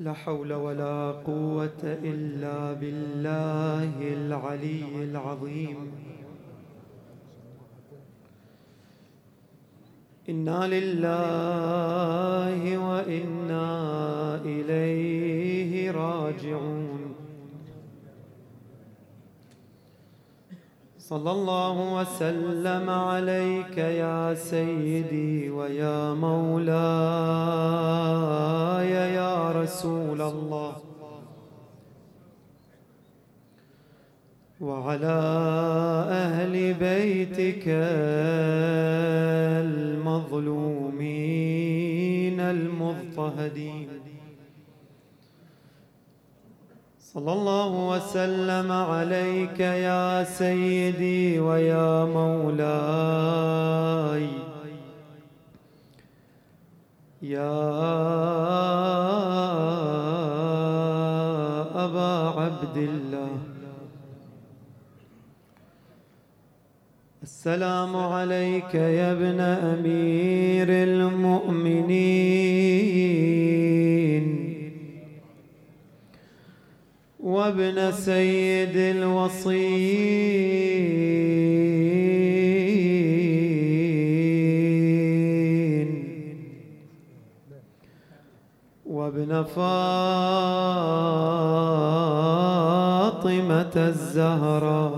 لا حول ولا قوة إلا بالله العلي العظيم. إنا لله وإنا إليه راجعون. صلى الله وسلم عليك يا سيدي ويا مولاي يا رسول الله. وعلى أهل بيتك المظلومين المضطهدين. صلى الله وسلم عليك يا سيدي ويا مولاي. يا أبا عبد الله. السلام عليك يا ابن أمير المؤمنين. وابن سيد الوصيين وابن فاطمة الزهراء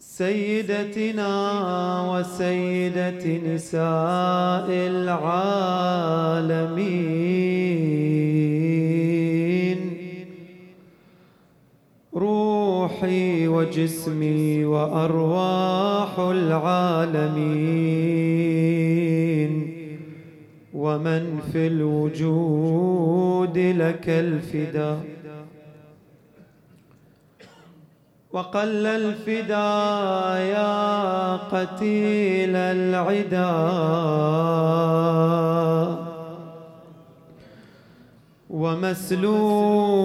سيدتنا وسيدة نساء العالمين. روحي وجسمي وأرواح العالمين. ومن في الوجود لك الفداء وقل الفدا يا قتيل العدا. ومسلوب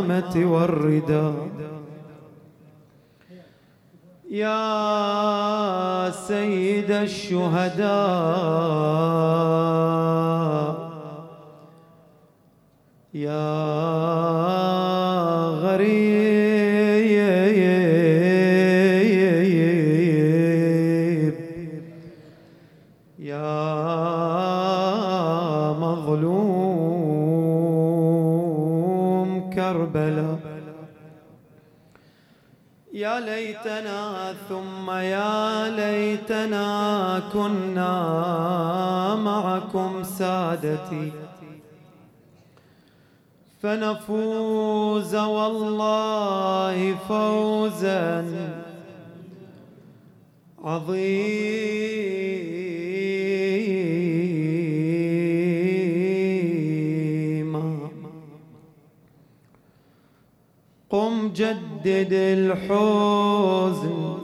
العمامة والرداء يا سيد الشهداء. يا ليتنا ثم يا ليتنا كنا معكم سادتي. فنفوز والله فوزا عظيما. قم جدد الحزن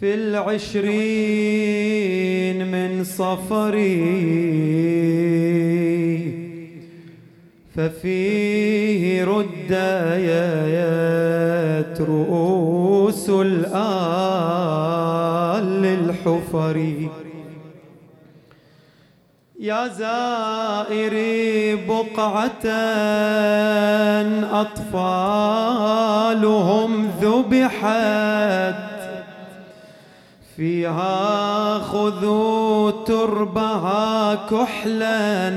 في العشرين من صفري. ففيه ردايات رؤوس الآل للحفر. يا زائري بقعة أطفالهم ذبحت. فيها خذوا تربها كحلاً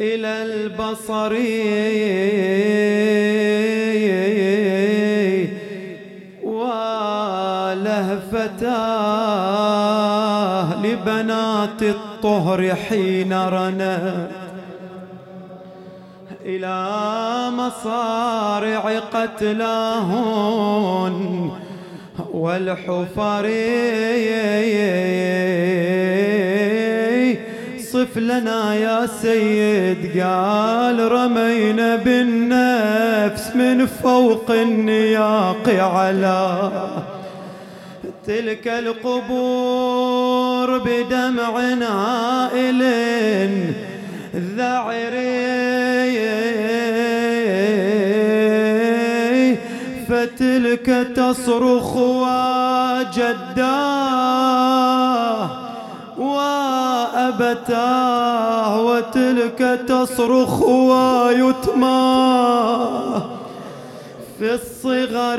إلى البصر. ولهفتاه لبنات الطهر حين رنت إلى مصارع قتلاهن والحفر صف لنا يا سيد قال رمينا بالنفس من فوق النياق على تلك القبور بدمع نائل ذعري فتلك تصرخ وجداه وأبتاه وتلك تصرخ ويتماه في الصغر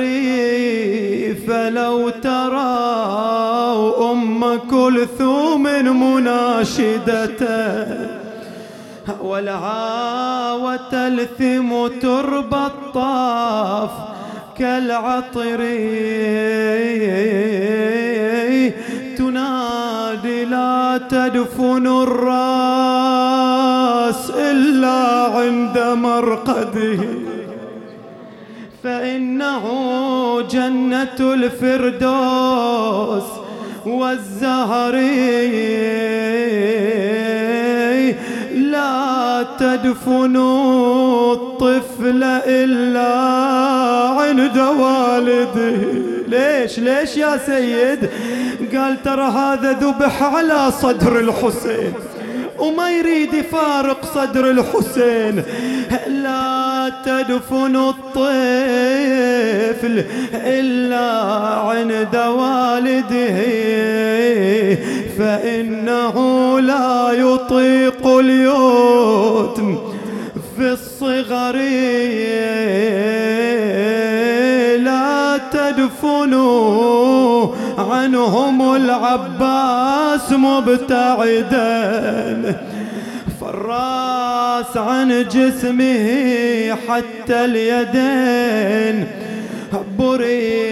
فلو ترى أم كلثوم مناشدة ولها وتلثم تربى الطاف كالعطر تنادي لا تدفن الرأس إلا عند مرقده فإنه جنة الفردوس والزهر لا تدفنوا الطفل إلا عند والده. ليش؟ ليش يا سيد؟ قال ترى هذا ذبح على صدر الحسين وما يريد يفارق صدر الحسين. لا تدفن الطفل إلا عند والده فإنه لا يطيق اليتم في الصغر. لا تدفنوا عنهم العباس مبتعدا. فالراس عن جسمه حتى اليدين. بري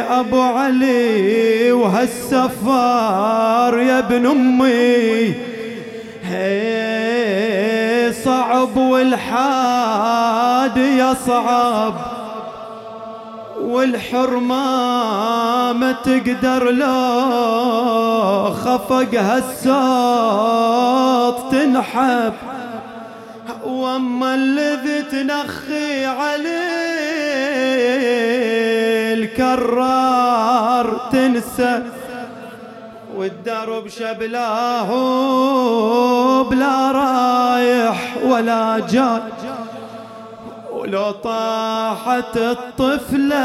أبو علي وهالسفار يا ابن أمي. صعب والحاد يصعب والحرمة ما تقدر لو خفق هالصوت تنحب. وأما الذي تنخي عليه الكرار تنسى. والدرب شبلاه بلا رايح ولا جاي. ولو طاحت الطفلة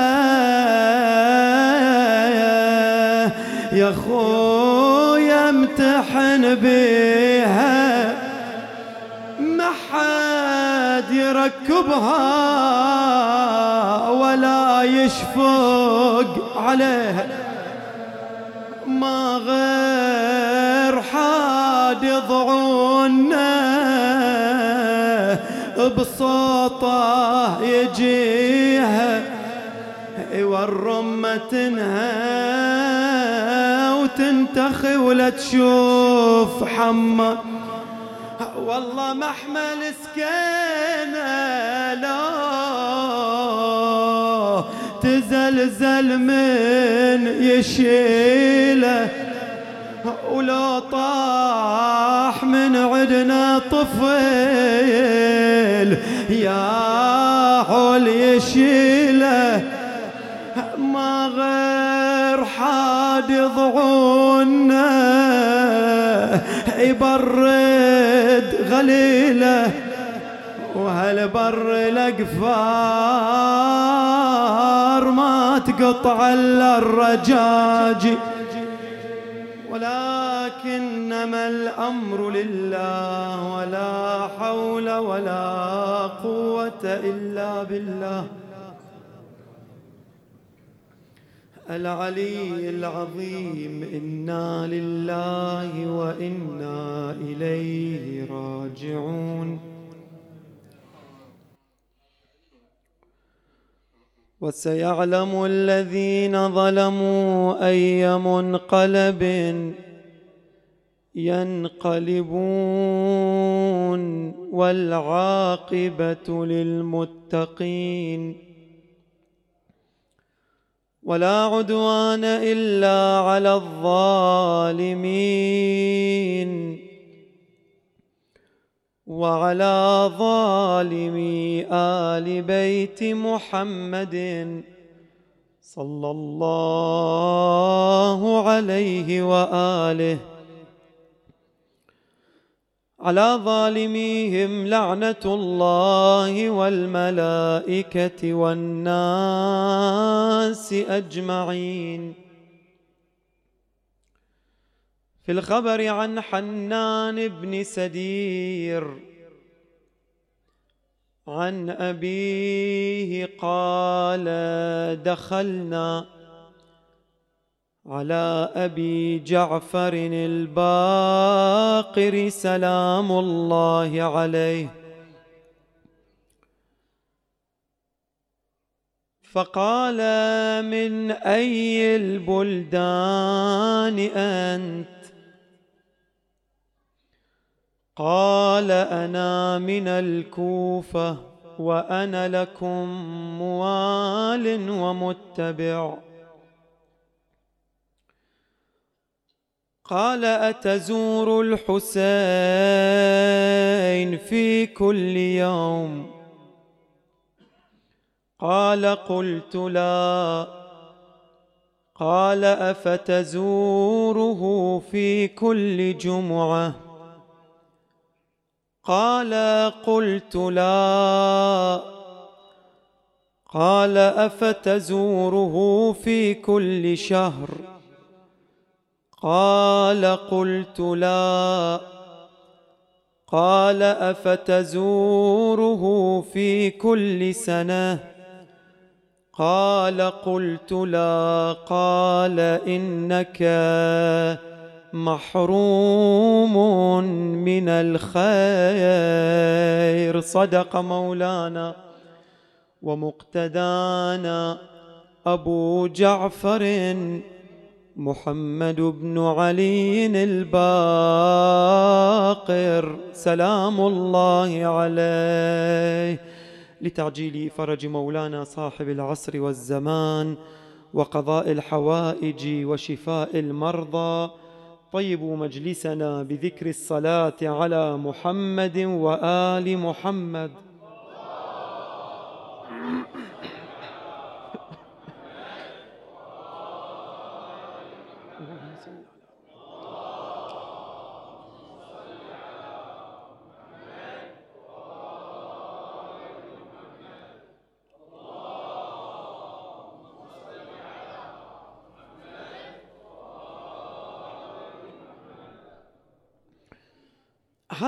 يا خويا امتحن بيها ما حد يركبها ولا يشفق عليها. ما غير حاد يضعونه بصوته يجيها. والرمة تنهى وتنتخي ولا تشوف حمى. والله محمل سكينة لا تزلزل من يشيله. ولو طاح من عدنا طفل يا حول يشيله. ما غير حاد يضعونه يبرد غليله. وهالبر الأقفار ما تقطع إلا الرجاجي؟ ولكنما الأمر لله ولا حول ولا قوة إلا بالله. العلي العظيم إنا لله وإنا إليه راجعون. وسيعلم الذين ظلموا أي منقلب ينقلبون والعاقبة للمتقين. ولا عدوان إلا على الظالمين. وعلى ظالمي آل بيت محمد صلى الله عليه وآله. على ظالميهم لعنة الله والملائكة والناس أجمعين. في الخبر عن حنان بن سدير عن أبيه قال دخلنا على أبي جعفر الباقر سلام الله عليه. فقال من أي البلدان أنت؟ قال أنا من الكوفة وأنا لكم موال ومتبع. قال أتزور الحسين في كل يوم؟ قال قلت لا. قال أفتزوره في كل جمعة؟ قال قلت لا. قال أفتزوره في كل شهر؟ قال قلت لا. قال أفتزوره في كل سنة؟ قال قلت لا. قال إنك محروم من الخير. صدق مولانا ومقتدانا أبو جعفر محمد بن علي الباقر. سلام الله عليه. لتعجيل فرج مولانا صاحب العصر والزمان وقضاء الحوائج وشفاء المرضى طيبوا مجلسنا بذكر الصلاة على محمد وآل محمد.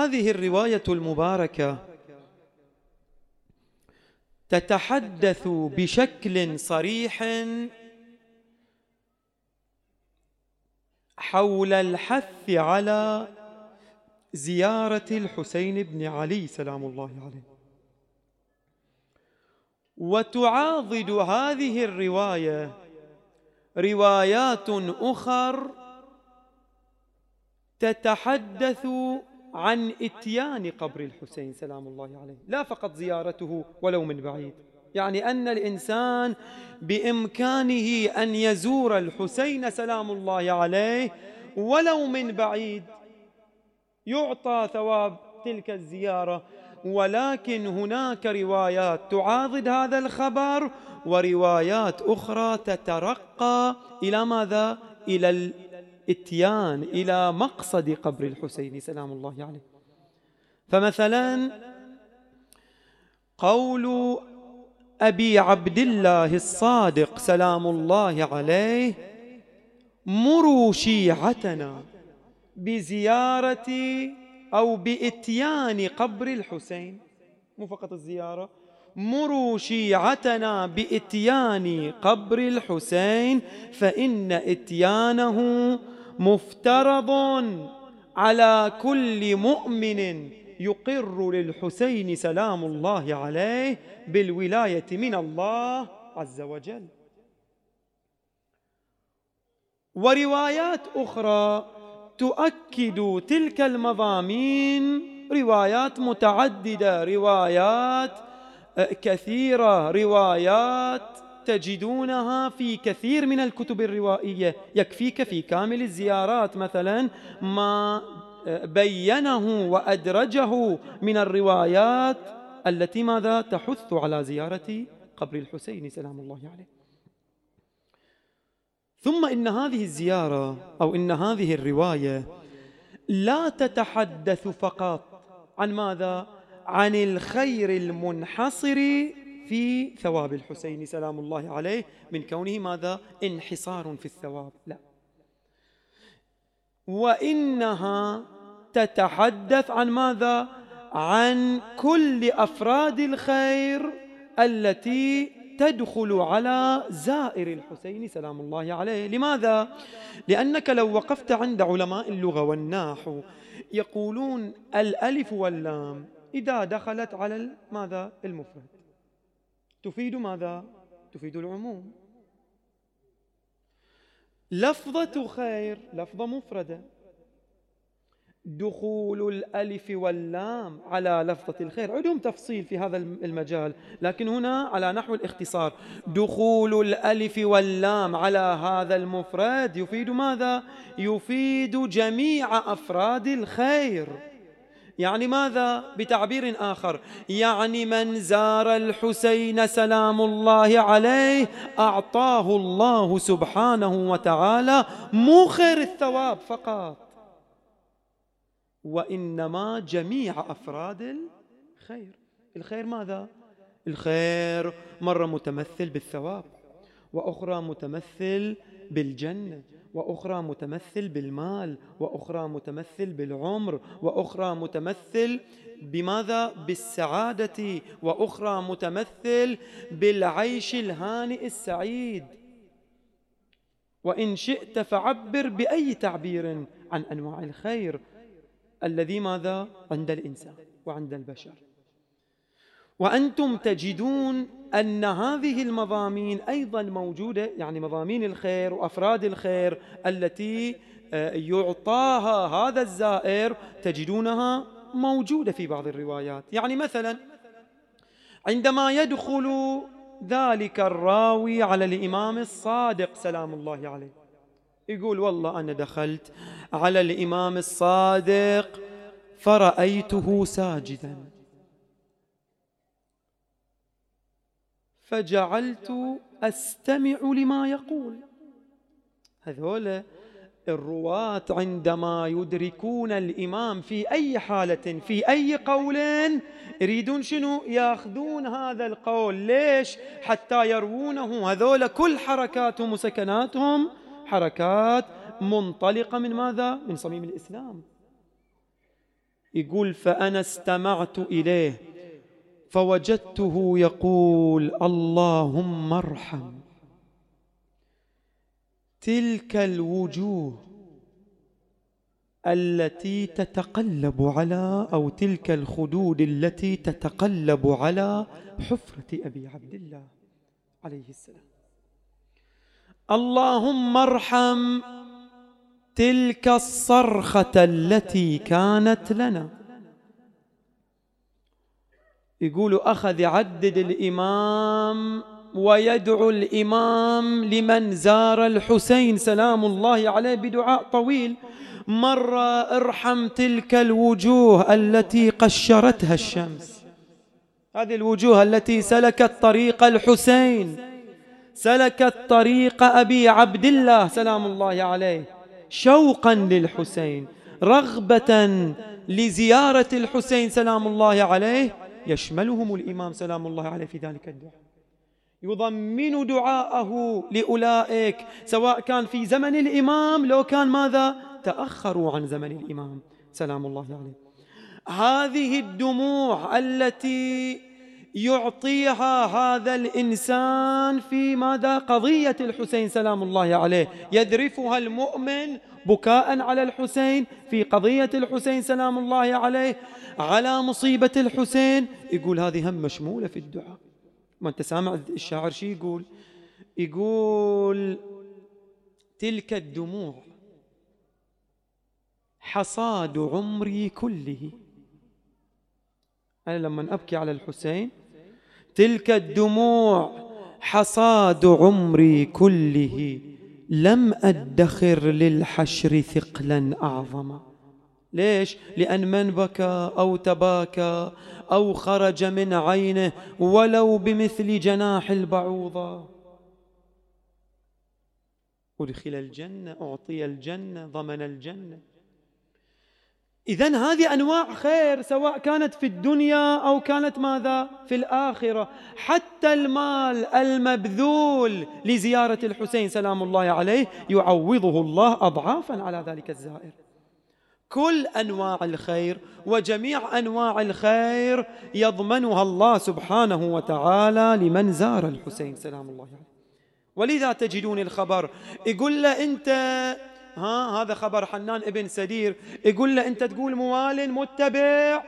هذه الرواية المباركة تتحدث بشكل صريح حول الحث على زيارة الحسين بن علي سلام الله عليه. وتعاضد هذه الرواية روايات أخر تتحدث عن إتيان قبر الحسين سلام الله عليه. لا فقط زيارته ولو من بعيد. يعني أن الإنسان بإمكانه أن يزور الحسين سلام الله عليه ولو من بعيد. يعطى ثواب تلك الزيارة. ولكن هناك روايات تعاضد هذا الخبر وروايات أخرى تترقى. إلى ماذا؟ إلى الاتيان إلى مقصد قبر الحسين سلام الله عليه. فمثلا قول أبي عبد الله الصادق سلام الله عليه مروا شيعتنا بزيارة أو بإتيان قبر الحسين. مو فقط الزيارة مروا شيعتنا بإتيان قبر الحسين فإن إتيانه مفترض على كل مؤمن يقر للحسين سلام الله عليه بالولاية من الله عز وجل. وروايات أخرى تؤكد تلك المضامين روايات متعددة روايات كثيرة روايات تجدونها في كثير من الكتب الروائية. يكفيك في كامل الزيارات مثلا ما بينه وأدرجه من الروايات التي ماذا تحث على زيارة قبر الحسين. سلام الله عليه. ثم إن هذه الزيارة أو إن هذه الرواية لا تتحدث فقط عن ماذا؟ عن الخير المنحصر في ثواب الحسين سلام الله عليه. من كونه ماذا؟ انحصار في الثواب. لا. وإنها تتحدث عن ماذا؟ عن كل أفراد الخير التي تدخل على زائر الحسين سلام الله عليه. لماذا؟ لأنك لو وقفت عند علماء اللغة والناحو يقولون الألف واللام إذا دخلت على ماذا؟ المفرد. تفيد ماذا؟ تفيد العموم. لفظة خير لفظة مفردة. دخول الألف واللام على لفظة الخير. عندهم تفصيل في هذا المجال لكن هنا على نحو الاختصار. دخول الألف واللام على هذا المفرد يفيد ماذا؟ يفيد جميع أفراد الخير. يعني ماذا بتعبير آخر؟ يعني من زار الحسين سلام الله عليه أعطاه الله سبحانه وتعالى مخر الثواب فقط وإنما جميع أفراد الخير. الخير ماذا؟ الخير مرة متمثل بالثواب وأخرى متمثل بالجنة. وأخرى متمثل بالمال وأخرى متمثل بالعمر وأخرى متمثل بماذا؟ بالسعادة وأخرى متمثل بالعيش الهانئ السعيد. وإن شئت فعبر بأي تعبير عن أنواع الخير الذي ماذا؟ عند الإنسان وعند البشر. وأنتم تجدون أن هذه المضامين أيضا موجودة يعني مضامين الخير وأفراد الخير التي آه، يعطاها هذا الزائر تجدونها موجودة في بعض الروايات. يعني مثلا عندما يدخل ذلك الراوي على الإمام الصادق سلام الله عليه يقول والله أنا دخلت على الإمام الصادق فرأيته ساجدا. فجعلت أستمع لما يقول. هذول الرواة عندما يدركون الإمام في أي حالة في أي قول يريدون شنو؟ يأخذون هذا القول. ليش؟ حتى يروونه. هذول كل حركاتهم وسكناتهم حركات منطلقة من ماذا؟ من صميم الإسلام. يقول فأنا استمعت إليه. فوجدته يقول اللهم ارحم. تلك الوجوه التي تتقلب على أو تلك الخدود التي تتقلب على حفرة أبي عبد الله عليه السلام. اللهم ارحم. تلك الصرخة التي كانت لنا. يقول أخذ يعدد الإمام ويدعو الإمام لمن زار الحسين. سلام الله عليه بدعاء طويل. مرة ارحم تلك الوجوه التي قشرتها الشمس. هذه الوجوه التي سلكت طريق الحسين. سلكت طريق أبي عبد الله. سلام الله عليه. شوقا للحسين. رغبة لزيارة الحسين. سلام الله عليه. يشملهم الإمام سلام الله عليه في ذلك الدعاء. يضمن دعاءه لأولئك سواء كان في زمن الإمام لو كان ماذا؟ تأخروا عن زمن الإمام سلام الله عليه. هذه الدموع التي يعطيها هذا الإنسان في ماذا قضية الحسين سلام الله عليه. يذرفها المؤمن بكاء على الحسين في قضية الحسين سلام الله عليه. على مصيبة الحسين يقول هذه هم مشمولة في الدعاء. ما أنت سامع الشاعر شي يقول؟ يقول تلك الدموع حصاد عمري كله. أنا لما أبكي على الحسين تلك الدموع حصاد عمري كله لم أدخر للحشر ثقلا أعظم. ليش؟ لأن من بكى أو تباكى أو خرج من عينه ولو بمثل جناح البعوضة. أدخل الجنة أعطي الجنة ضمن الجنة. إذا هذه أنواع خير سواء كانت في الدنيا أو كانت ماذا؟ في الآخرة. حتى المال المبذول لزيارة الحسين سلام الله عليه يعوضه الله أضعافا على ذلك الزائر. كل أنواع الخير وجميع أنواع الخير يضمنها الله سبحانه وتعالى لمن زار الحسين سلام الله عليه. ولذا تجدون الخبر يقول له أنت ها هذا خبر حنان ابن سدير. يقول له أنت تقول موال متبع.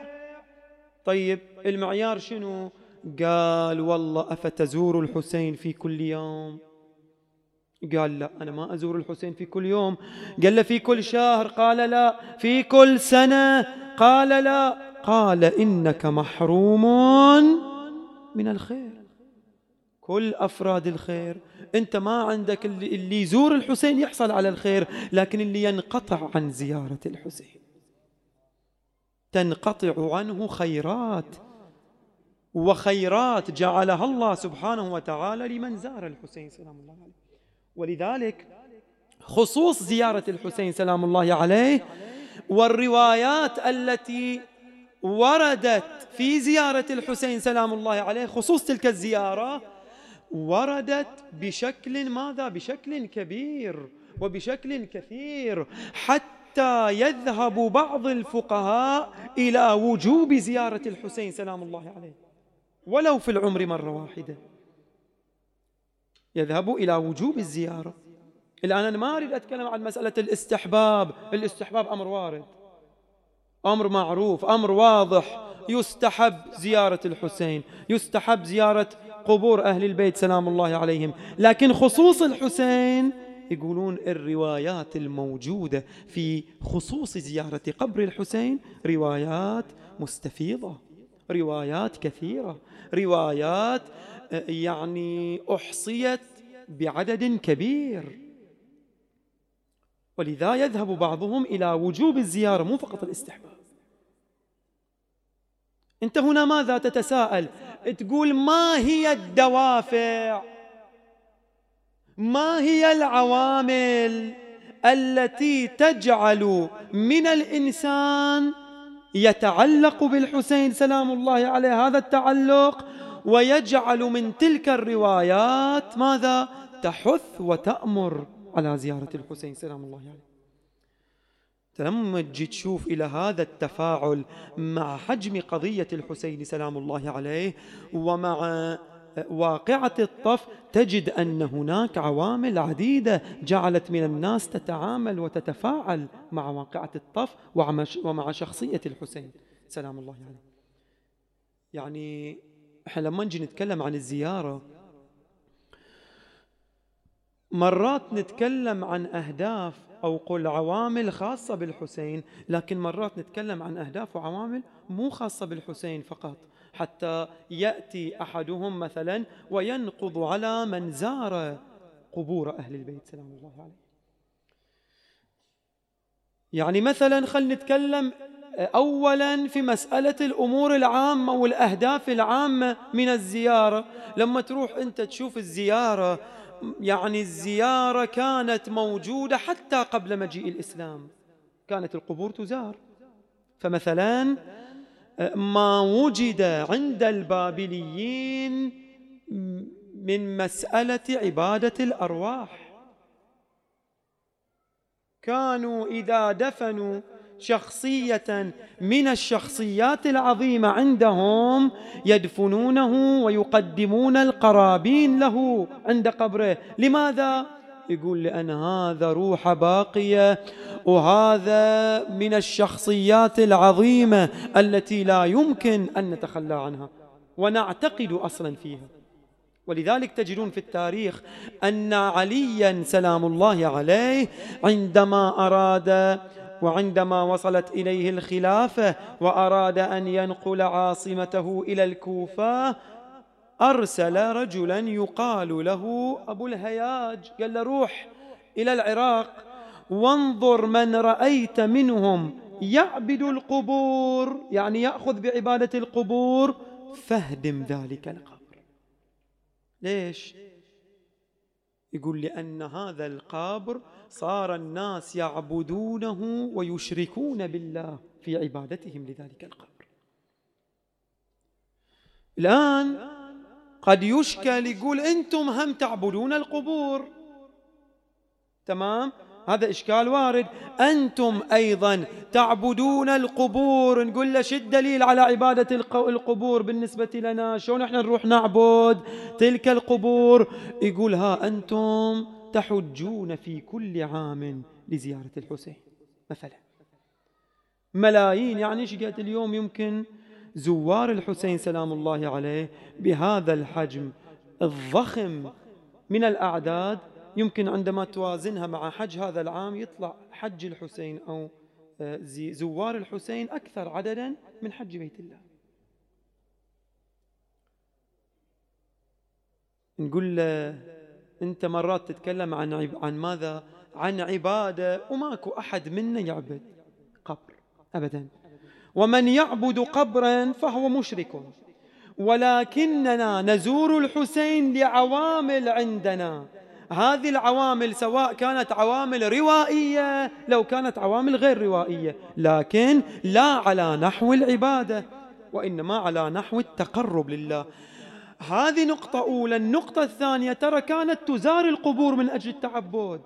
طيب المعيار شنو؟ قال والله أفتزور الحسين في كل يوم. قال لا أنا ما أزور الحسين في كل يوم. قال له في كل شهر. قال لا في كل سنة. قال لا. قال إنك محروم من الخير. كل أفراد الخير. أنت ما عندك اللي, يزور الحسين يحصل على الخير لكن اللي ينقطع عن زيارة الحسين. تنقطع عنه خيرات وخيرات جعلها الله سبحانه وتعالى لمن زار الحسين سلام الله عليه. ولذلك خصوص زيارة الحسين سلام الله عليه والروايات التي وردت في زيارة الحسين سلام الله عليه خصوص تلك الزيارة وردت بشكل ماذا؟ بشكل كبير وبشكل كثير حتى يذهب بعض الفقهاء إلى وجوب زيارة الحسين سلام الله عليه. ولو في العمر مرة واحدة. يذهب إلى وجوب الزيارة. الآن أنا ما أريد أتكلم عن مسألة الاستحباب. الاستحباب أمر وارد. أمر معروف أمر واضح. يستحب زيارة الحسين. يستحب زيارة قبور أهل البيت سلام الله عليهم. لكن خصوص الحسين يقولون الروايات الموجودة في خصوص زيارة قبر الحسين روايات مستفيضة روايات كثيرة روايات يعني أحصيت بعدد كبير. ولذا يذهب بعضهم إلى وجوب الزيارة مو فقط الاستحباب. أنت هنا ماذا تتساءل؟ تقول ما هي الدوافع؟ ما هي العوامل التي تجعل من الإنسان يتعلق بالحسين سلام الله عليه هذا التعلق ويجعل من تلك الروايات ماذا؟ تحث وتأمر على زيارة الحسين سلام الله عليه. لما تجي تشوف إلى هذا التفاعل مع حجم قضية الحسين سلام الله عليه ومع واقعة الطف تجد أن هناك عوامل عديدة جعلت من الناس تتعامل وتتفاعل مع واقعة الطف ومع شخصية الحسين سلام الله عليه. يعني إحنا لما نجي نتكلم عن الزيارة مرات نتكلم عن أهداف أو قل عوامل خاصة بالحسين لكن مرات نتكلم عن أهداف وعوامل مو خاصة بالحسين فقط. حتى يأتي أحدهم مثلا وينقض على من زار قبور أهل البيت. سلام الله عليه. يعني مثلا خل نتكلم أولا في مسألة الأمور العامة والأهداف العامة من الزيارة. لما تروح أنت تشوف الزيارة يعني الزيارة كانت موجودة حتى قبل مجيء الإسلام. كانت القبور تزار. فمثلا ما وجد عند البابليين من مسألة عبادة الأرواح. كانوا إذا دفنوا شخصية من الشخصيات العظيمة عندهم يدفنونه ويقدمون القرابين له عند قبره لماذا؟ يقول لأن هذا روح باقية وهذا من الشخصيات العظيمة التي لا يمكن أن نتخلى عنها ونعتقد أصلا فيها ولذلك تجدون في التاريخ أن عليا سلام الله عليه عندما أراد وعندما وصلت إليه الخلافة وأراد أن ينقل عاصمته إلى الكوفة أرسل رجلا يقال له أبو الهياج قال له روح إلى العراق وانظر من رأيت منهم يعبد القبور يعني يأخذ بعبادة القبور فاهدم ذلك القبر ليش؟ يقول لأن هذا القبر صار الناس يعبدونه ويشركون بالله في عبادتهم لذلك القبر الآن قد يشكل يقول أنتم هم تعبدون القبور. تمام؟ هذا إشكال وارد. أنتم أيضا تعبدون القبور. نقول له شو الدليل على عبادة القبور. بالنسبة لنا شلون إحنا نروح نعبد تلك القبور؟ يقول ها أنتم تحجون في كل عام لزيارة الحسين. مثلا. ملايين يعني إيش قد اليوم؟ يمكن زوار الحسين سلام الله عليه بهذا الحجم الضخم من الأعداد يمكن عندما توازنها مع حج هذا العام يطلع حج الحسين أو آه، زوار الحسين أكثر عددا من حج بيت الله. نقول له أنت مرات تتكلم عن عن ماذا؟ عن عبادة وماكو أحد منا يعبد قبر أبدا. ومن يعبد قبرا فهو مشرك. ولكننا نزور الحسين لعوامل عندنا. هذه العوامل سواء كانت عوامل روائية لو كانت عوامل غير روائية. لكن لا على نحو العبادة وإنما على نحو التقرب لله. هذه نقطة أولى. النقطة الثانية ترى كانت تزار القبور من أجل التعبد.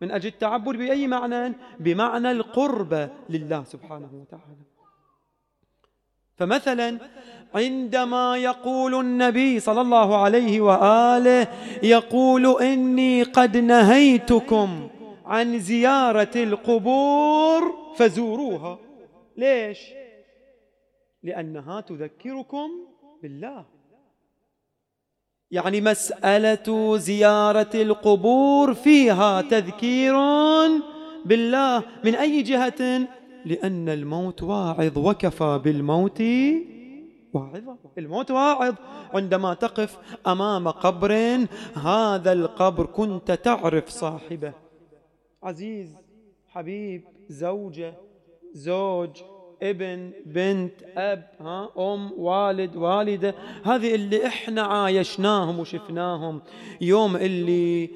من أجل التعبد بأي معنى؟ بمعنى القرب لله سبحانه وتعالى. فمثلا عندما يقول النبي صلى الله عليه وآله يقول إني قد نهيتكم عن زيارة القبور فزوروها. ليش؟ لأنها تذكركم بالله. يعني مسألة زيارة القبور فيها تذكير بالله. من أي جهة؟ لأن الموت واعظ وكفى بالموت واعظة. الموت واعظ. عندما تقف أمام قبر هذا القبر كنت تعرف صاحبه. عزيز حبيب زوجة زوج ابن بنت أب ها أم والد والدة. هذه اللي إحنا عايشناهم وشفناهم. يوم اللي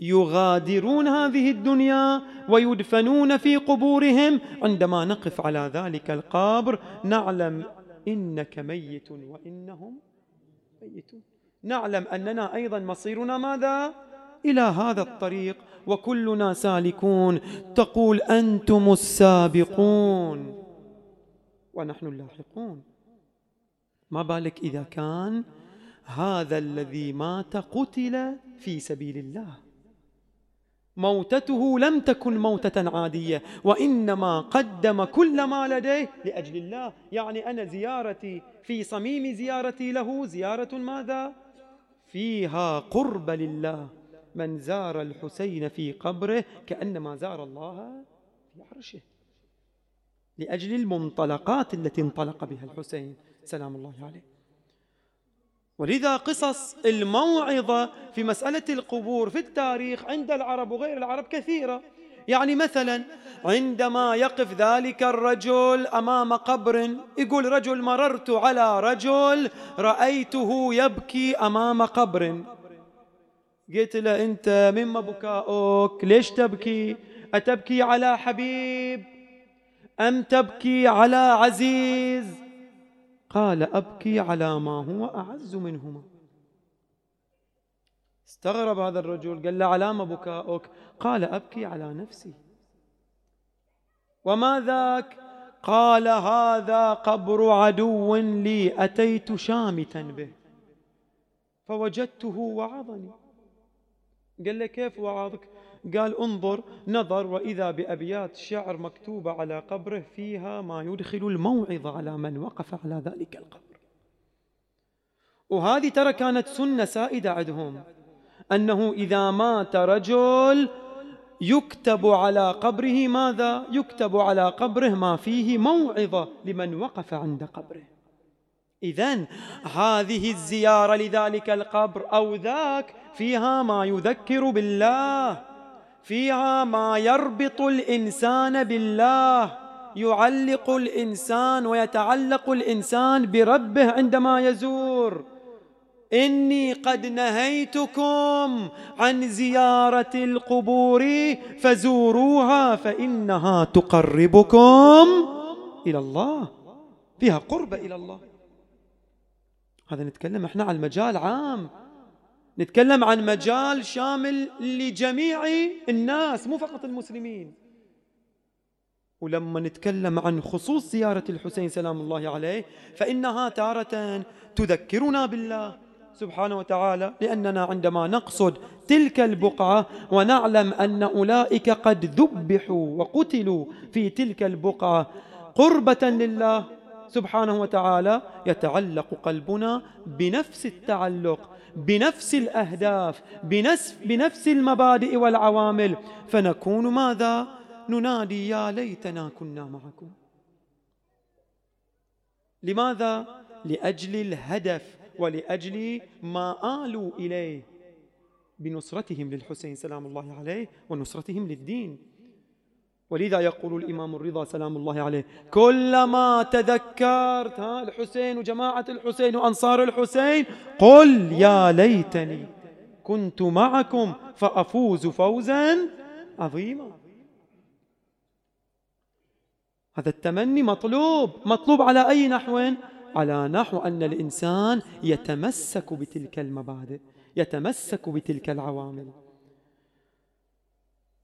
يغادرون هذه الدنيا ويدفنون في قبورهم عندما نقف على ذلك القبر نعلم إنك ميت وإنهم ميتون. نعلم أننا أيضا مصيرنا ماذا؟ إلى هذا الطريق وكلنا سالكون. تقول أنتم السابقون. ونحن اللاحقون. ما بالك إذا كان هذا الذي مات قتل في سبيل الله؟ موتته لم تكن موتة عادية وإنما قدم كل ما لديه لأجل الله. يعني أنا زيارتي في صميم زيارتي له زيارة ماذا؟ فيها قرب لله. من زار الحسين في قبره كأنما زار الله في عرشه. لأجل المنطلقات التي انطلق بها الحسين. سلام الله عليه. ولذا قصص الموعظة في مسألة القبور في التاريخ عند العرب وغير العرب كثيرة. يعني مثلا عندما يقف ذلك الرجل أمام قبر يقول رجل مررت على رجل رأيته يبكي أمام قبر. قلت له أنت مما بكاؤك ليش تبكي؟ أتبكي على حبيب أم تبكي على عزيز؟ قال أبكي على ما هو أعز منهما. استغرب هذا الرجل قال له علام بكاؤك؟ قال أبكي على نفسي. وما ذاك؟ قال هذا قبر عدو لي أتيت شامتا به فوجدته وعظني. قال له كيف وعظك؟ قال انظر نظر وإذا بأبيات شعر مكتوبة على قبره فيها ما يدخل الموعظة على من وقف على ذلك القبر. وهذه ترى كانت سنة سائدة عندهم أنه إذا مات رجل يكتب على قبره ماذا؟ يكتب على قبره ما فيه موعظة لمن وقف عند قبره. إذا هذه الزيارة لذلك القبر أو ذاك فيها ما يذكر بالله. فيها ما يربط الإنسان بالله يعلق الإنسان ويتعلق الإنسان بربه عندما يزور. إني قد نهيتكم عن زيارة القبور فزوروها فإنها تقربكم إلى الله فيها قربة إلى الله. هذا نتكلم إحنا عن مجال عام. نتكلم عن مجال شامل لجميع الناس مو فقط المسلمين. ولما نتكلم عن خصوص زيارة الحسين سلام الله عليه فإنها تارة تذكرنا بالله سبحانه وتعالى لأننا عندما نقصد تلك البقعة ونعلم أن أولئك قد ذبحوا وقتلوا في تلك البقعة قربة لله سبحانه وتعالى يتعلق قلبنا بنفس التعلق بنفس الأهداف بنفس, بنفس المبادئ والعوامل. فنكون ماذا؟ ننادي يا ليتنا كنا معكم. لماذا؟ لأجل الهدف ولأجل ما آلوا إليه. بنصرتهم للحسين سلام الله عليه ونصرتهم للدين. ولذا يقول الإمام الرضا سلام الله عليه كلما تذكرت ها الحسين وجماعة الحسين وأنصار الحسين قل يا ليتني كنت معكم فأفوز فوزا عظيما. هذا التمني مطلوب. مطلوب على أي نحو؟ على نحو أن الإنسان يتمسك بتلك المبادئ يتمسك بتلك العوامل.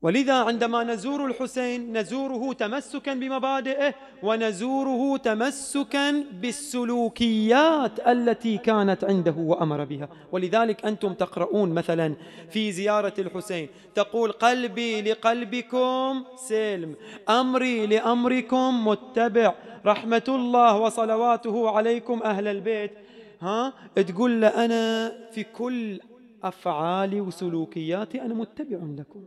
ولذا عندما نزور الحسين نزوره تمسكا بمبادئه ونزوره تمسكا بالسلوكيات التي كانت عنده وأمر بها. ولذلك أنتم تقرؤون مثلا في زيارة الحسين تقول قلبي لقلبكم سلم أمري لأمركم متبع رحمة الله وصلواته عليكم أهل البيت. ها؟ تقول له أنا في كل أفعالي وسلوكياتي أنا متبع لكم.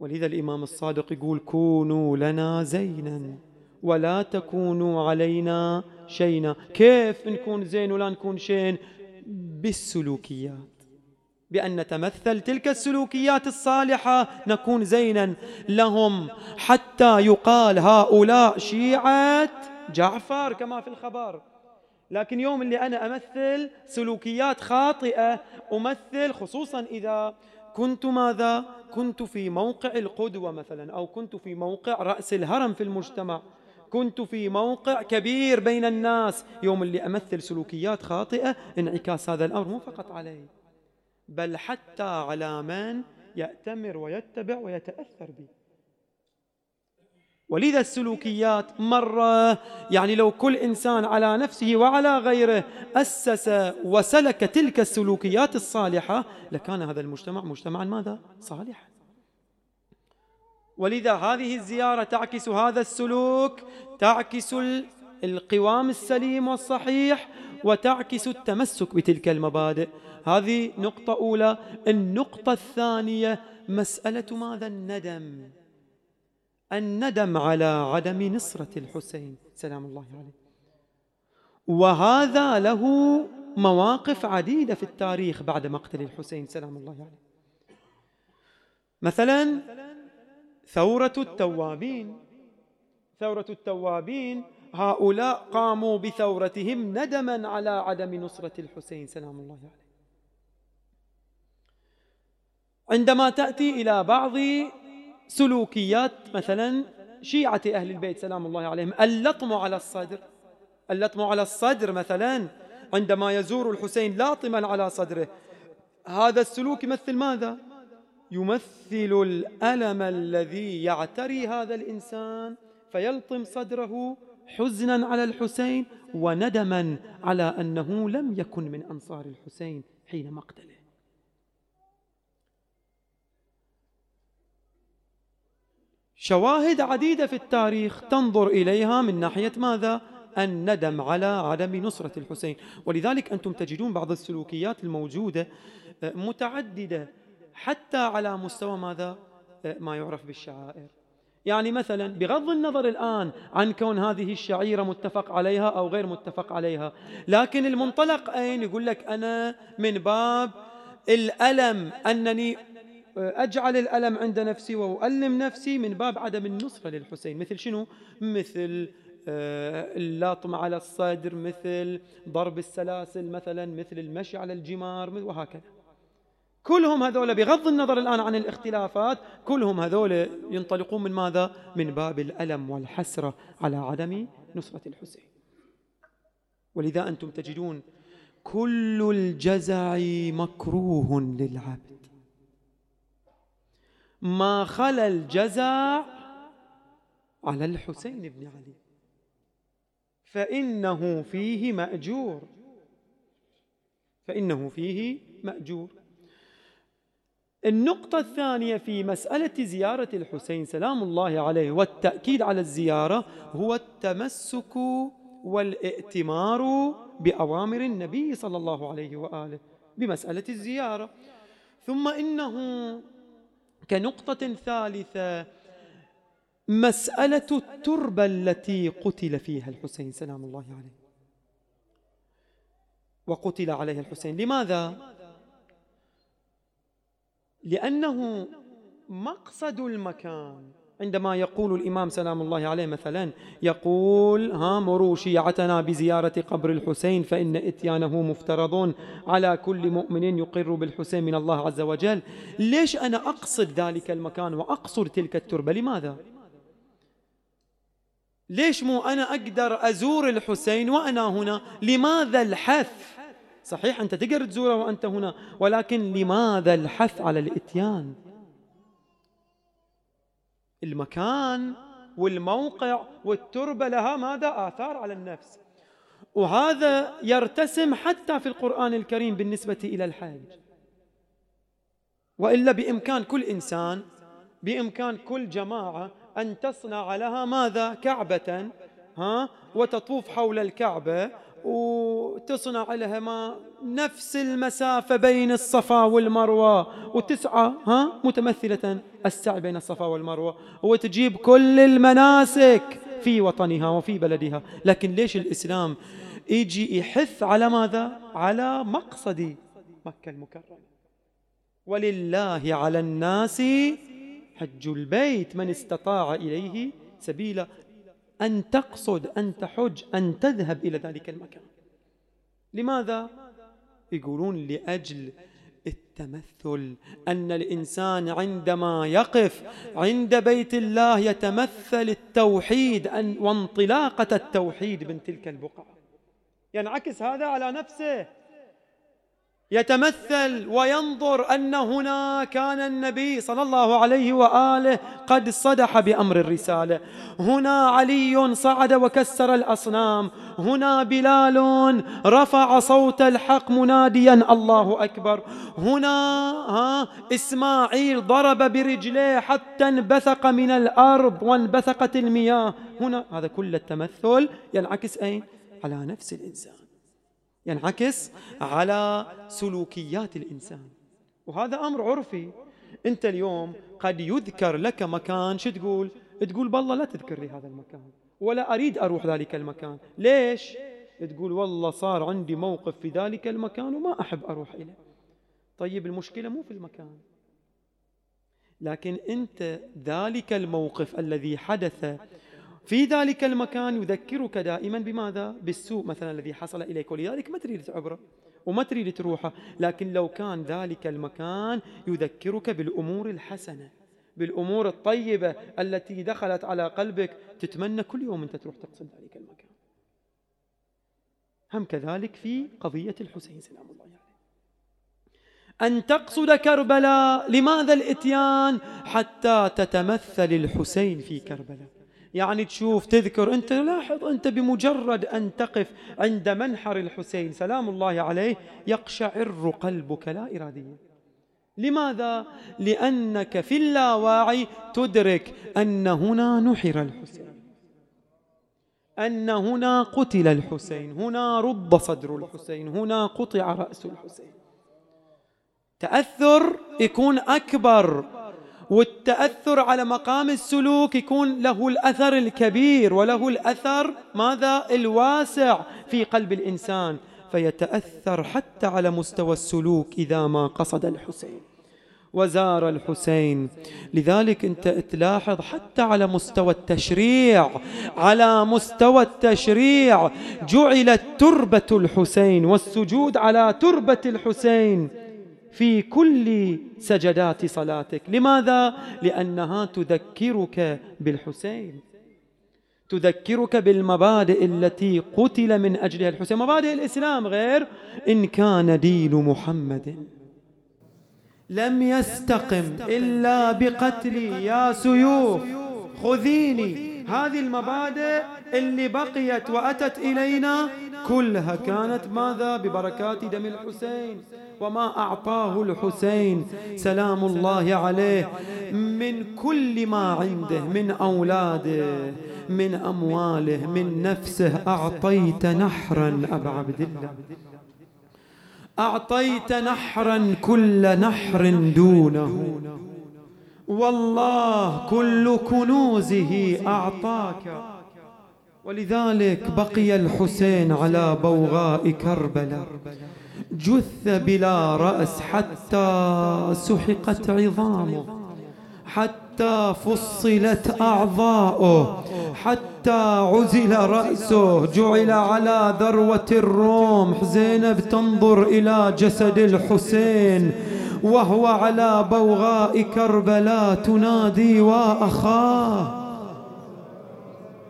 ولذا الإمام الصادق يقول كونوا لنا زينا ولا تكونوا علينا شينا. كيف نكون زين ولا نكون شين؟ بالسلوكيات. بأن نتمثل تلك السلوكيات الصالحة نكون زينا لهم. حتى يقال هؤلاء شيعة جعفر كما في الخبر. لكن يوم اللي أنا أمثل سلوكيات خاطئة أمثل خصوصا إذا كنت ماذا؟ كنت في موقع القدوة مثلا أو كنت في موقع رأس الهرم في المجتمع. كنت في موقع كبير بين الناس. يوم اللي أمثل سلوكيات خاطئة انعكاس هذا الأمر مو فقط علي. بل حتى على من يأتمر ويتبع ويتأثر به ولذا السلوكيات مرة يعني لو كل إنسان على نفسه وعلى غيره أسس وسلك تلك السلوكيات الصالحة لكان هذا المجتمع مجتمعا ماذا؟ صالحا ولذا هذه الزيارة تعكس هذا السلوك تعكس القوام السليم والصحيح وتعكس التمسك بتلك المبادئ. هذه نقطة أولى. النقطة الثانية مسألة ماذا؟ الندم. الندم على عدم نصرة الحسين. سلام الله عليه. وهذا له مواقف عديدة في التاريخ بعد مقتل الحسين. سلام الله عليه. مثلا ثورة التوابين. ثورة التوابين هؤلاء قاموا بثورتهم ندما على عدم نصرة الحسين. سلام الله عليه. عندما تأتي إلى بعض سلوكيات مثلا شيعة أهل البيت سلام الله عليهم اللطم على الصدر. اللطم على الصدر مثلا عندما يزور الحسين لاطما على صدره. هذا السلوك يمثل ماذا؟ يمثل الألم الذي يعتري هذا الإنسان فيلطم صدره حزنا على الحسين وندما على أنه لم يكن من أنصار الحسين حين مقتله. شواهد عديدة في التاريخ تنظر إليها من ناحية ماذا؟ الندم على عدم نصرة الحسين ولذلك أنتم تجدون بعض السلوكيات الموجودة آه، متعددة حتى على مستوى ماذا؟ آه، ما يعرف بالشعائر يعني مثلا بغض النظر الآن عن كون هذه الشعيرة متفق عليها أو غير متفق عليها لكن المنطلق أين يقول لك أنا من باب الألم أنني أجعل الألم عند نفسي وأؤلم نفسي من باب عدم النصرة للحسين مثل شنو؟ مثل آه، اللطم على الصدر مثل ضرب السلاسل مثلا مثل المشي على الجمار وهكذا كلهم هذول بغض النظر الآن عن الاختلافات كلهم هذول ينطلقون من ماذا؟ من باب الألم والحسرة على عدم نصرة الحسين ولذا أنتم تجدون كل الجزع مكروه للعبد ما خلا الجزع على الحسين بن علي. فإنه فيه مأجور. فإنه فيه مأجور. النقطة الثانية في مسألة زيارة الحسين سلام الله عليه والتأكيد على الزيارة هو التمسك والائتمار بأوامر النبي صلى الله عليه وآله بمسألة الزيارة. ثم إنه كنقطة ثالثة مسألة التربة التي قتل فيها الحسين سلام الله عليه. وقتل عليها الحسين. لماذا؟ لأنه مقصد المكان. عندما يقول الإمام سلام الله عليه مثلا يقول ها مروا شيعتنا بزيارة قبر الحسين فإن إتيانه مفترض على كل مؤمن يقر بالحسين من الله عز وجل. ليش أنا أقصد ذلك المكان وأقصر تلك التربة؟ لماذا؟ ليش مو أنا أقدر أزور الحسين وأنا هنا؟ لماذا الحث؟ صحيح أنت تقدر تزوره وأنت هنا ولكن لماذا الحث على الإتيان؟ المكان والموقع والتربة لها ماذا؟ آثار على النفس. وهذا يرتسم حتى في القرآن الكريم بالنسبة إلى الحج وإلا بإمكان كل إنسان بإمكان كل جماعة أن تصنع لها ماذا؟ كعبة ها؟ وتطوف حول الكعبة وتصنع لها ما نفس المسافة بين الصفا والمروة. وتسعى ها متمثلة السعي بين الصفا والمروة. وتجيب كل المناسك في وطنها وفي بلدها. لكن ليش الإسلام يجي يحث على ماذا؟ على مقصد مكة المكرمة. ولله على الناس حج البيت من استطاع إليه سبيلا. أن تقصد أن تحج أن تذهب إلى ذلك المكان. لماذا؟ يقولون لأجل التمثل أن الإنسان عندما يقف عند بيت الله يتمثل التوحيد وانطلاقة التوحيد من تلك البقعة. ينعكس هذا على نفسه. يتمثل وينظر أن هنا كان النبي صلى الله عليه وآله قد صدح بأمر الرسالة. هنا علي صعد وكسر الأصنام. هنا بلال رفع صوت الحق مناديا الله أكبر. هنا ها إسماعيل ضرب برجليه حتى انبثق من الأرض وانبثقت المياه. هنا هذا كل التمثل ينعكس أين؟ على نفس الإنسان. ينعكس على سلوكيات الإنسان. وهذا أمر عرفي. أنت اليوم قد يذكر لك مكان شو تقول؟ تقول بالله لا تذكر لي هذا المكان ولا أريد أروح ذلك المكان. ليش؟ تقول والله صار عندي موقف في ذلك المكان وما أحب أروح إليه. طيب المشكلة مو في المكان. لكن أنت ذلك الموقف الذي حدث في ذلك المكان يذكرك دائما بماذا؟ بالسوء مثلا الذي حصل إليك. ولذلك ما تريد تعبره وما تريد تروحة. لكن لو كان ذلك المكان يذكرك بالأمور الحسنة بالأمور الطيبة التي دخلت على قلبك تتمنى كل يوم أنت تروح تقصد ذلك المكان. هم كذلك في قضية الحسين سلام الله عليه. أن تقصد كربلاء لماذا الإتيان؟ حتى تتمثل الحسين في كربلاء. يعني تشوف تذكر. أنت لاحظ أنت بمجرد أن تقف عند منحر الحسين سلام الله عليه يقشعر قلبك لا إراديا لماذا؟ لأنك في اللاواعي تدرك أن هنا نحر الحسين. أن هنا قتل الحسين هنا رد صدر الحسين هنا قطع رأس الحسين. تأثر يكون أكبر. والتأثر على مقام السلوك يكون له الأثر الكبير وله الأثر ماذا؟ الواسع في قلب الإنسان فيتأثر حتى على مستوى السلوك إذا ما قصد الحسين وزار الحسين. لذلك أنت تلاحظ حتى على مستوى التشريع على مستوى التشريع جعلت تربة الحسين والسجود على تربة الحسين. في كل سجدات صلاتك. لماذا؟ لأنها تذكرك بالحسين. تذكرك بالمبادئ التي قتل من أجلها الحسين. مبادئ الإسلام غير إن كان دين محمد. لم يستقم إلا بقتلي يا سيوف خذيني. هذه المبادئ اللي بقيت وأتت إلينا كلها كانت ماذا؟ ببركات دم الحسين. وما أعطاه الحسين. سلام الله عليه. من كل ما عنده من أولاده من أمواله من نفسه أعطيت نحرا. أبا عبد الله. أعطيت نحرا كل نحر دونه. والله كل كنوزه أعطاك. ولذلك بقي الحسين على بوغاء كربلاء. جث بلا رأس حتى سحقت عظامه حتى فصلت أعضاؤه حتى عزل رأسه جعل على ذروة الرمح زينب تنظر إلى جسد الحسين وهو على بوغاء كربلاء تنادي وأخاه.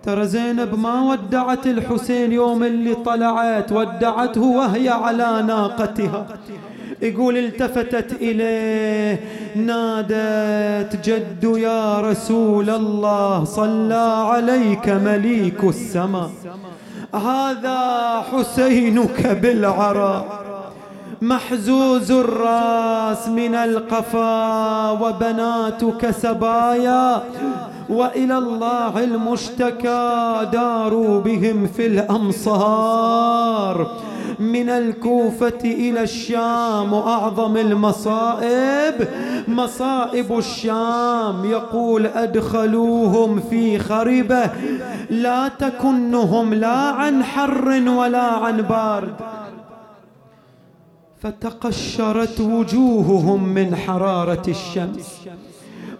ترى زينب ما ودعت الحسين يوم اللي طلعت ودعته وهي على ناقتها. يقول التفتت إليه نادت جد يا رسول الله صلى عليك مليك السماء هذا حسينك بالعراء. محزوز الراس من القفا وبناتك سبايا وإلى الله المشتكى داروا بهم في الأمصار. من الكوفة إلى الشام وأعظم المصائب. مصائب الشام يقول أدخلوهم في خربة. لا تكنهم لا عن حر ولا عن بارد. فتقشرت وجوههم من حرارة الشمس.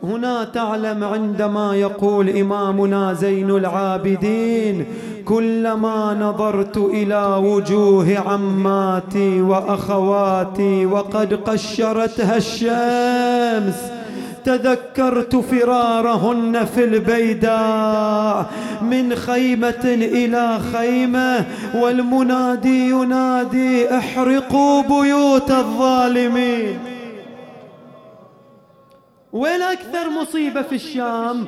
هنا تعلم عندما يقول إمامنا زين العابدين كلما نظرت إلى وجوه عماتي وأخواتي وقد قشرتها الشمس. تذكرت فرارهن في البيداء من خيمة إلى خيمة والمنادي ينادي احرقوا بيوت الظالمين. وين أكثر مصيبة في الشام؟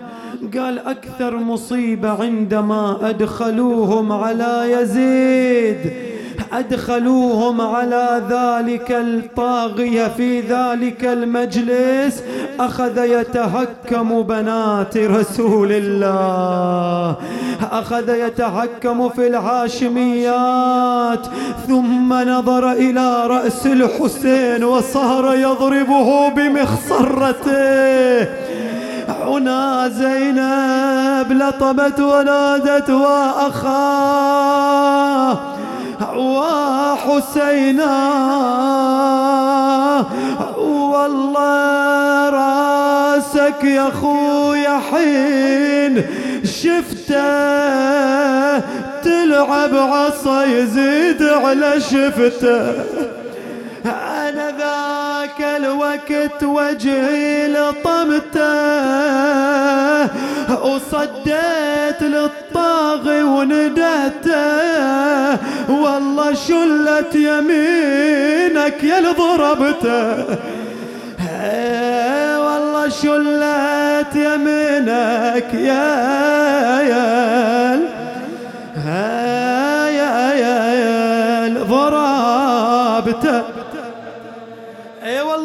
قال أكثر مصيبة عندما أدخلوهم على يزيد. أدخلوهم على ذلك الطاغية في ذلك المجلس أخذ يتهكم بنات رسول الله. أخذ يتهكم في الهاشميات ثم نظر إلى رأس الحسين وصار يضربه بمخصرته. هنا زينب لطمت ونادت وأخاه وحسينا. والله راسك يا خويا حين شفته تلعب عصا يزيد على شفته. أنا ذاك الوقت وجهي لطمته وصديت للطاغي وندهته والله شلت يمينك يا ضربته والله شلت يمينك يا يا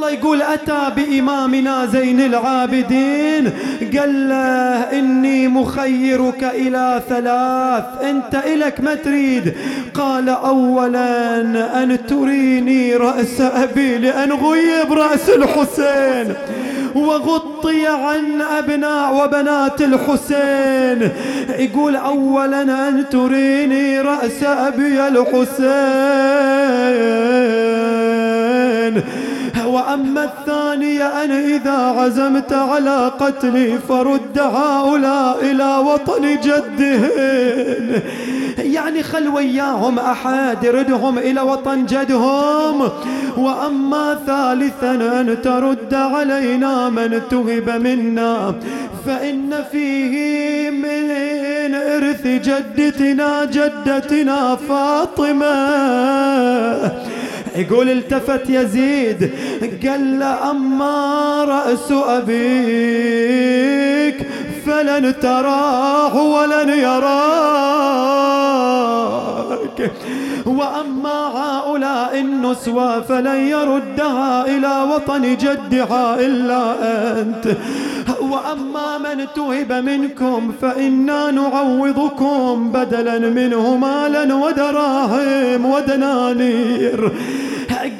اي والله يقول أتى بإمامنا زين العابدين. قال له إني مخيرك إلى ثلاث. أنت الك ما تريد. قال اولا أن تريني رأس أبي لأن غيب رأس الحسين. وغطي عن أبناء وبنات الحسين. يقول أولا أن تريني رأس أبي الحسين. وأما الثانية أن إذا عزمت على قتلي فرد هؤلاء إلى وطن جدهن يعني خل وياهم أحد ردهم إلى وطن جدهم. وأما ثالثا أن ترد علينا من تهب منا. فإن فيه من إرث جدتنا جدتنا فاطمة. يقول التفت يزيد قال له أما رأس أبيك فلن تراه ولن يراك. وأما هؤلاء النسوى فلن يردها إلى وطن جدها إلا أنت. وأما من توهب منكم فإنا نعوضكم بدلا منه مالا ودراهم ودنانير.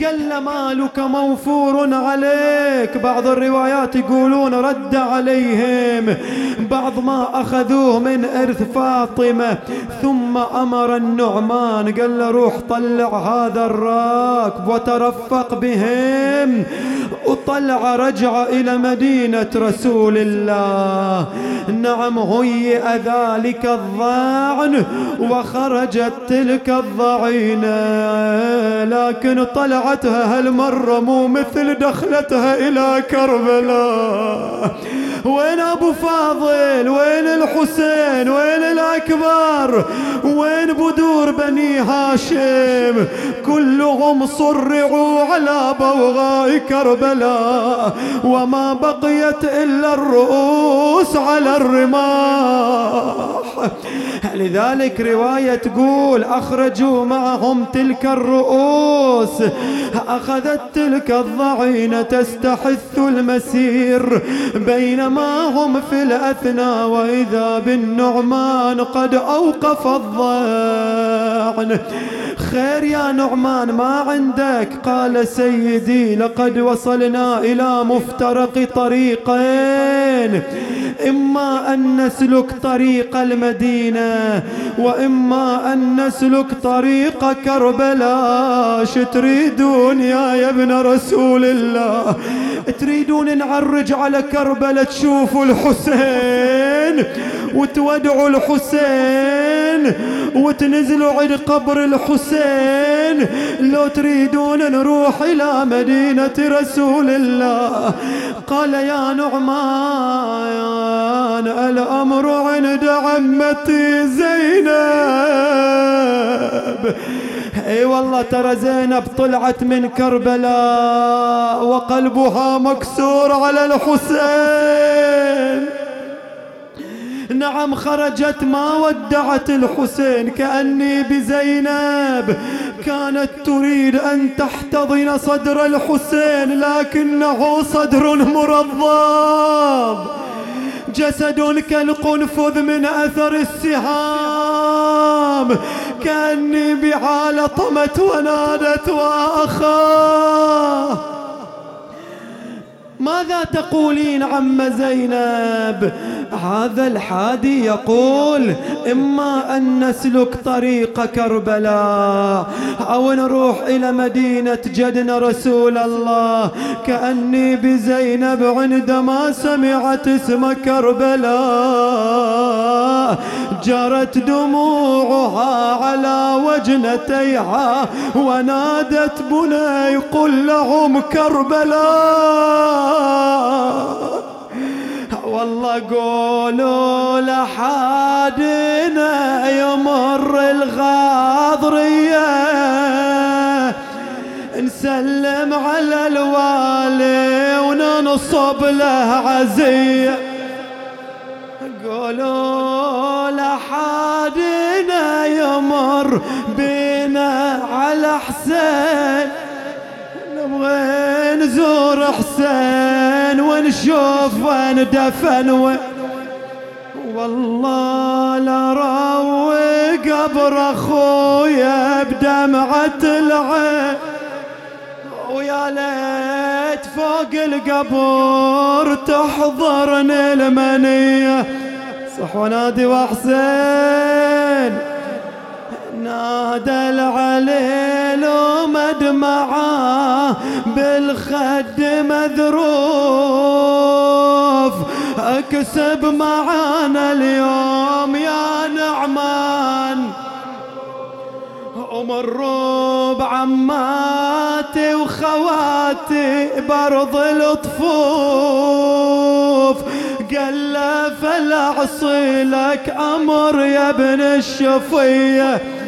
قل مالك موفور عليك. بعض الروايات يقولون رد عليهم. بعض ما أخذوه من إرث فاطمة ثم أمر النعمان قال له روح طلع هذا الراكب وترفق بهم. وطلع رجع إلى مدينة رسول الله. نعم هيئ ذلك الضعن وخرجت تلك الضعينة. لكن طلعتها هالمرة مو مثل دخلتها إلى كربلاء. وين أبو فاضل؟ وين الحسين؟ وين الأكبر؟ وين بدور بني هاشم؟ كلهم صرعوا على بوغاء كربلاء وما بقيت إلا الرؤوس على الرماح. لذلك رواية تقول أخرجوا معهم تلك الرؤوس. أخذت تلك الضعينة تستحث المسير بينما هم في الأثنى وإذا بالنعمان قد أوقف الضعن. خير يا نعمان ما عندك؟ قال سيدي لقد وصلنا إلى مفترق طريقين. إما أن نسلك طريق المدينة وإما أن نسلك طريق كربلاء. شو تريدون يا, يا ابن رسول الله؟ تريدون نعرج على كربلاء تشوفوا الحسين وتودعوا الحسين وتنزلوا عند قبر الحسين. لو تريدون نروح إلى مدينة رسول الله قال يا نعمان الأمر عند عمتي زينب. اي والله ترى زينب طلعت من كربلاء وقلبها مكسور على الحسين. نعم خرجت ما ودعت الحسين كأني بزينب كانت تريد أن تحتضن صدر الحسين لكنه صدر مرضب. جسد كالقنفذ من أثر السهام. كأني بعال طمت ونادت وأخاه. ماذا تقولين عم زينب؟ هذا الحادي يقول إما أن نسلك طريق كربلاء أو نروح إلى مدينة جدنا رسول الله. كأني بزينب عندما سمعت اسم كربلاء. جرت دموعها على وجنتيها ونادت بني قل لهم كربلاء. والله قولوا لحادنا يمر الغاضرية. نسلم على الوالي وننصب له عزية. قولوا لحادنا يمر بينا على حسين. نبغي نزور حسين؟ ونشوف وين دفن؟ والله لا روي قبر أخويا بدمعة العين. ويا ليت فوق القبر تحضرني المنية. صح ونادي وحسين. نادى العلي الليل ومدمعه بالخد مذروف. أكسب معانا اليوم يا نعمان. ومروا بعماتي وخواتي برض الطفوف قال له فلا لك أمر يا ابن الشفية.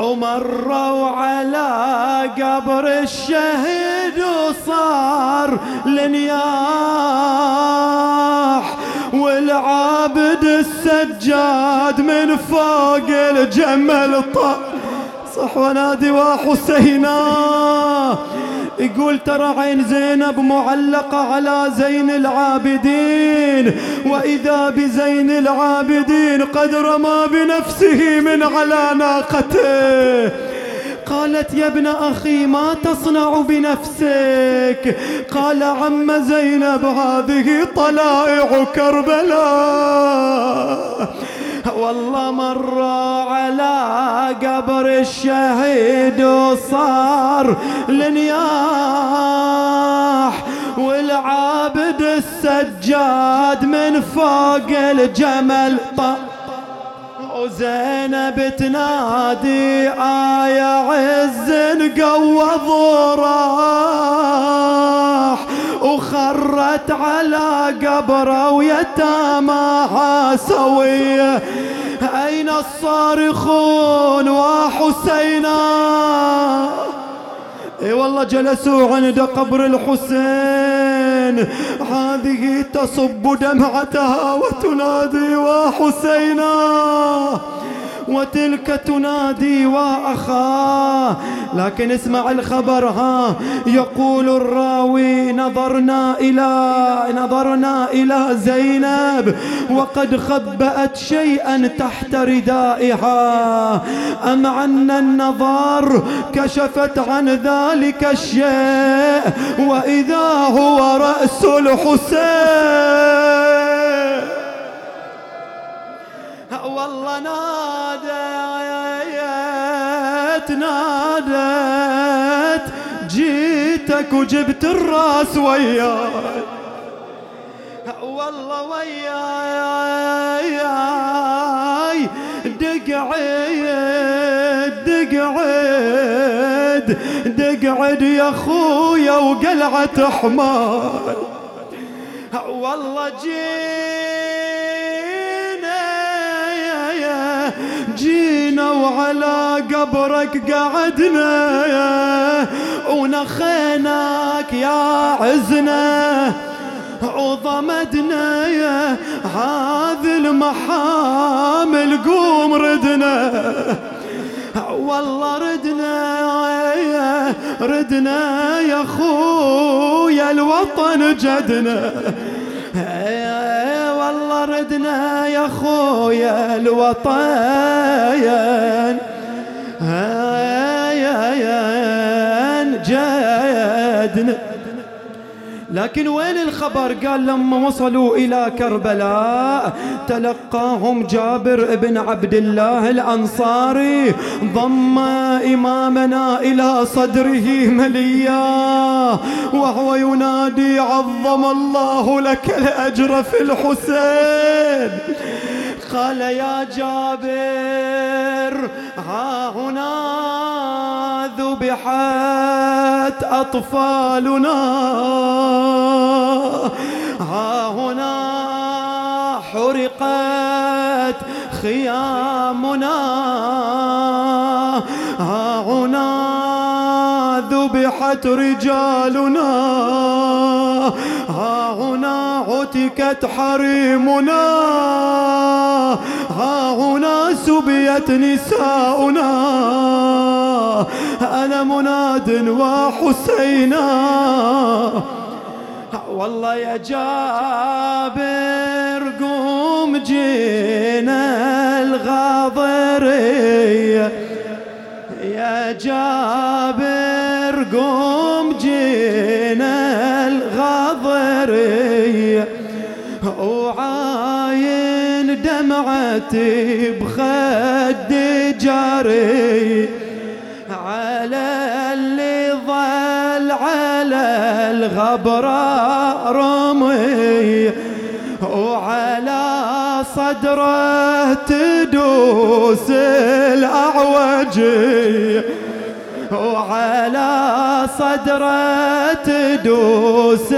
ومروا على قبر الشهيد وصار لنياح والعابد السجاد من فوق الجمل طار صح ونادي وحسينا. يقول ترى عين زينب معلقة على زين العابدين وإذا بزين العابدين قد رمى بنفسه من على ناقته. قالت يا ابن أخي ما تصنع بنفسك؟ قال عم زينب هذه طلائع كربلاء. والله مر على قبر الشهيد وصار لنياح والعابد السجاد من فوق الجمل وزينب تنادي آية عز قوض وراح وخرت على قبره ويتاماها سويه أين الصارخون وحسينا؟ إي والله جلسوا عند قبر الحسين. هذه تصب دمعتها وتنادي وحسينا. وتلك تنادي وأخاه لكن اسمع الخبر ها يقول الراوي نظرنا إلى نظرنا إلى زينب وقد خبأت شيئا تحت ردائها. أم عن النظر كشفت عن ذلك الشيء وإذا هو رأس الحسين؟ والله ناديت ناديت. جيتك وجبت الراس وياي. والله وياي. دقعد دقعد دقعد يا خويا وقلعة حمار. والله جيت جينا وعلى قبرك قعدنا ونخيناك يا عزنا وضمدنا يا هذه المحامل قوم ردنا. والله ردنا يا ردنا يا خويا الوطن جدنا. ردنا يا خويا الوطن جدنا لكن وين الخبر؟ قال لما وصلوا إلى كربلاء تلقاهم جابر بن عبد الله الأنصاري ضم إمامنا إلى صدره مليا وهو ينادي عظم الله لك الأجر في الحسين. قال يا جابر ها هنا ذبحت أطفالنا. ها هنا حرقت خيامنا. ها هنا ذبحت رجالنا. ها هنا عتكت حريمنا. ها هنا سبيت نساؤنا. أنا مناد وحسينا. والله يا جابر قوم جينا الغاضرية. يا جابر قوم جينا الغاضرية. وعاين دمعتي بخد جاري اللي ظل على الغبرة رمي وعلى صدره تدوس الأعوجي وعلى صدره تدوس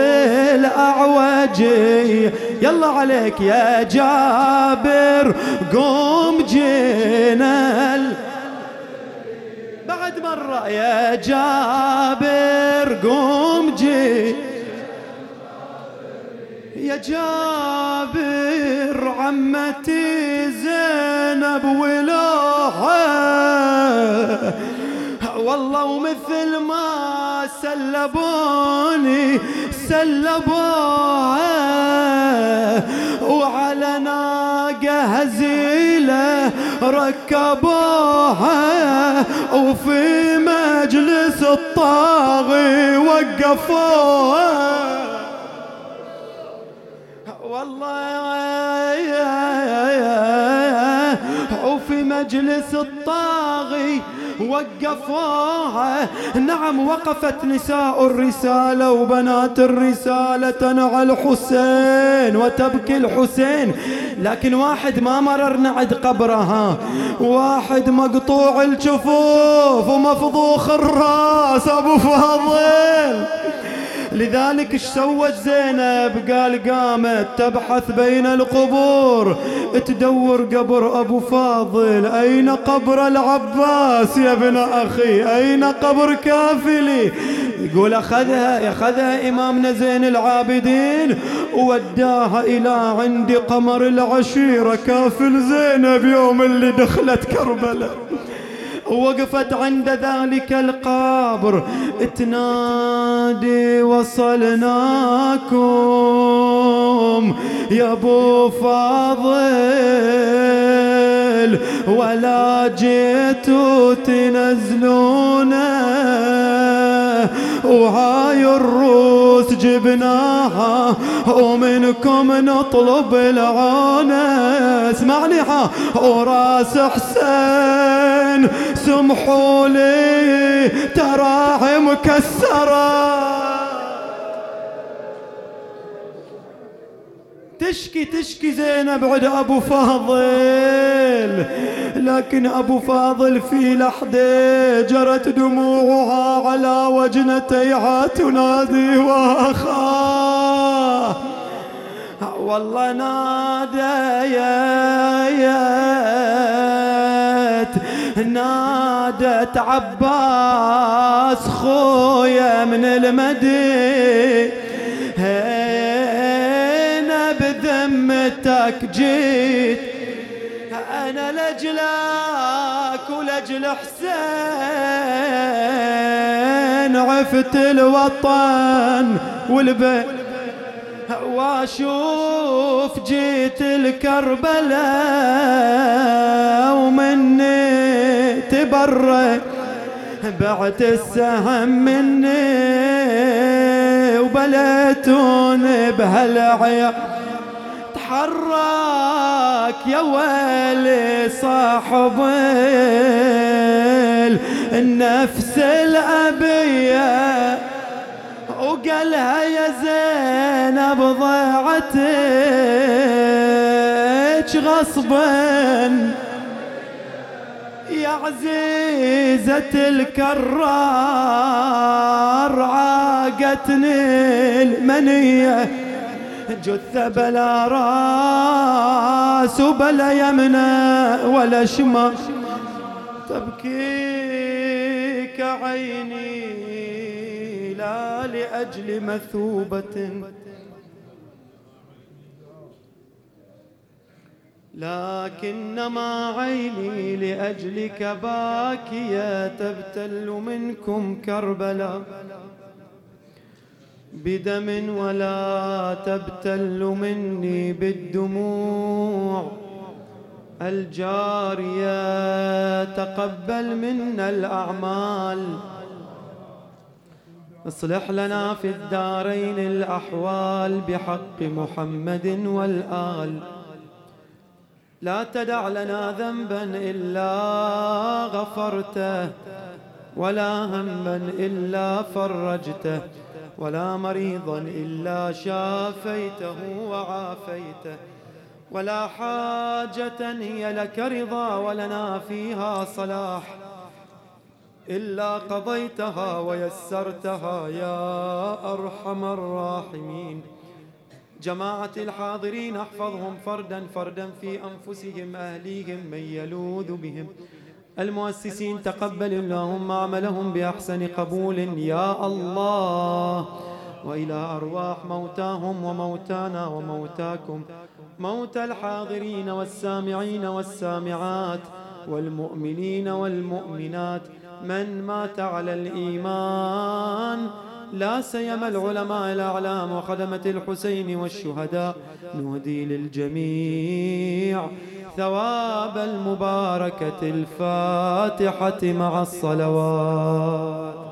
الأعوجي يلا عليك يا جابر قوم جينا مرة يا جابر قوم جي يا جابر عمتي زينب ولوحة. والله ومثل ما سلبوني سلبوها وعلى ناقة هزيلة ركبوها وفي مجلس الطاغي وقفوها. والله وفي مجلس الطاغي وقفوها. نعم وقفت نساء الرسالة وبنات الرسالة تنعى الحسين وتبكي الحسين. لكن واحد ما مررنا عند قبرها. واحد مقطوع الجفوف ومفضوخ الراس أبو فاضل. لذلك إيش سوت زينب قال قامت تبحث بين القبور. تدور قبر أبو فاضل أين قبر العباس؟ يا ابن أخي أين قبر كافلي؟ يقول أخذها أخذها إمامنا زين العابدين ووداها إلى عند قمر العشيرة كافل زينب يوم اللي دخلت كربلاء. وقفت عند ذلك القبر. تنادي وصلناكم يا أبو فاضل. ولا جيتوا تنزلونا وهاي الروس جبناها ومنكم نطلب العونة اسمعني ها وراس حسين سمحوا لي تراعي مكسره تشكي تشكي زينب عند أبو فاضل. لكن أبو فاضل في لحظة جرت دموعها على وجنتيها تنادي واخاه والله ناديت نادت عباس خويا من المدينة. بذمتك جيت أنا لجلك ولجل حسين. عفت الوطن والبيت وأشوف جيت الكربلاء ومني تبرك. بعت السهم مني وبليتون بهالعيا. تحرك يا ويلي صاحب النفس الأبية. وقالها يا زينب ضيعتك غصبا. يا عزيزة الكرار عاقتني المنية. جثة بلا راس وبلا يمنى ولا شمال تبكيك عيني لا لأجل مثوبة. لكنما عيني لأجلك باكية تبتل منكم كربلاء. بدم ولا تبتل مني بالدموع. الجارية تقبل منا الأعمال. اصلح لنا في الدارين الأحوال بحق محمد والآل. لا تدع لنا ذنبا إلا غفرته ولا هما إلا فرجته. ولا مريضا إلا شافيته وعافيته. ولا حاجة هي لك رضا ولنا فيها صلاح. إلا قضيتها ويسرتها يا أرحم الراحمين. جماعة الحاضرين احفظهم فردا فردا في أنفسهم أهليهم من يلوذ بهم. المؤسسين تقبل اللهم عملهم بأحسن قبول. يا الله وإلى أرواح موتاهم وموتانا وموتاكم موت الحاضرين والسامعين والسامعات والمؤمنين والمؤمنات. من مات على الإيمان لا سيما العلماء الأعلام وخدمة الحسين والشهداء. نهدي للجميع. ثواب المباركة الفاتحة مع الصلوات.